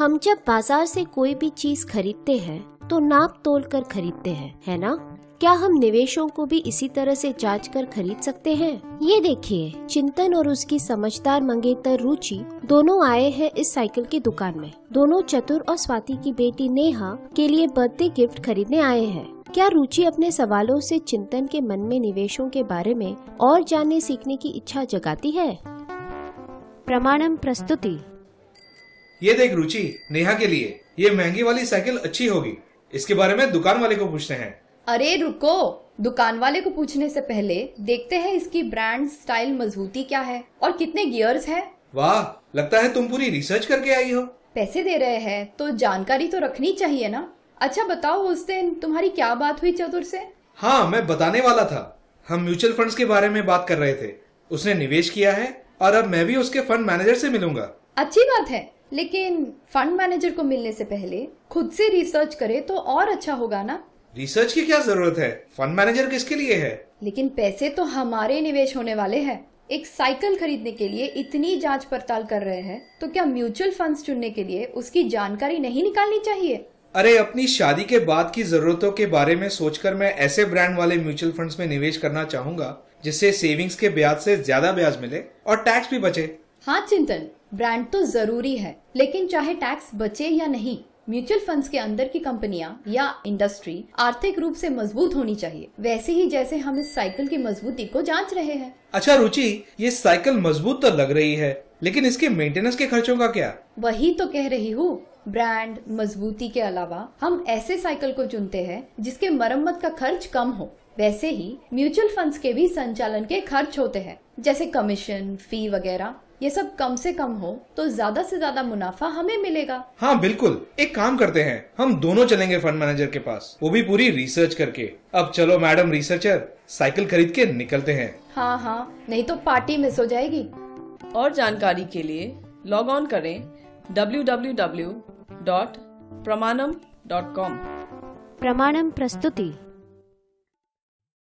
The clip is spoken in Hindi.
हम जब बाज़ार से कोई भी चीज़ खरीदते हैं तो नाप तोल कर खरीदते हैं, है ना? क्या हम निवेशों को भी इसी तरह से जाँच कर खरीद सकते हैं? ये देखिए, चिंतन और उसकी समझदार मंगेतर रुचि दोनों आए हैं इस साइकिल की दुकान में। दोनों चतुर और स्वाति की बेटी नेहा के लिए बर्थडे गिफ्ट खरीदने आए हैं। क्या रुचि अपने सवालों से चिंतन के मन में निवेशों के बारे में और जानने सीखने की इच्छा जगाती है? प्रमाणम प्रस्तुति। ये देख रुचि नेहा के लिए ये महँगी वाली साइकिल अच्छी होगी। इसके बारे में दुकान वाले को पूछते हैं। अरे रुको दुकान वाले को पूछने से पहले देखते हैं इसकी ब्रांड स्टाइल मजबूती क्या है और कितने गियर्स है। वाह लगता है तुम पूरी रिसर्च करके आई हो। पैसे दे रहे हैं तो जानकारी तो रखनी चाहिए ना। अच्छा बताओ उस दिन तुम्हारी क्या बात हुई चतुर से? हाँ मैं बताने वाला था। हम म्यूचुअल फंड्स के बारे में बात कर रहे थे। उसने निवेश किया है और अब मैं भी उसके फंड मैनेजर से मिलूँगा। अच्छी बात है। लेकिन फंड मैनेजर को मिलने से पहले खुद से रिसर्च करे तो और अच्छा होगा ना? रिसर्च की क्या ज़रूरत है? फंड मैनेजर किसके लिए है? लेकिन पैसे तो हमारे निवेश होने वाले हैं। एक साइकिल खरीदने के लिए इतनी जाँच पड़ताल कर रहे हैं तो क्या म्यूचुअल फंड्स चुनने के लिए उसकी जानकारी नहीं निकालनी चाहिए? अरे अपनी शादी के बाद की जरूरतों के बारे में सोचकर मैं ऐसे ब्रांड वाले म्यूचुअल फंड्स में निवेश करना चाहूँगा जिससे सेविंग्स के ब्याज से ज़्यादा ब्याज मिले और टैक्स भी बचे। हाँ चिंतन ब्रांड तो ज़रूरी है लेकिन चाहे टैक्स बचे या नहीं म्यूचुअल फंड्स के अंदर की कंपनियाँ या इंडस्ट्री आर्थिक रूप से मज़बूत होनी चाहिए। वैसे ही जैसे हम इस साइकिल की मजबूती को जाँच रहे हैं। अच्छा रुचि ये साइकिल मज़बूत तो लग रही है लेकिन इसके मेंटेनेंस के खर्चों का क्या? वही तो कह रही हूँ ब्रांड मजबूती के अलावा हम ऐसे साइकिल को चुनते हैं जिसके मरम्मत का खर्च कम हो। वैसे ही म्यूचुअल फंड्स के भी संचालन के खर्च होते हैं जैसे कमीशन फ़ी वगैरह। ये सब कम से कम हो तो ज़्यादा से ज़्यादा मुनाफा हमें मिलेगा। हाँ बिल्कुल। एक काम करते हैं। हम दोनों चलेंगे फंड मैनेजर के पास। वो भी पूरी रिसर्च करके। अब चलो मैडम रिसर्चर साइकिल खरीद के निकलते हैं। हाँ हाँ। नहीं तो पार्टी मिस हो जाएगी। और जानकारी के लिए लॉग ऑन करें www.pramanam.com प्रमाणम प्रस्तुति।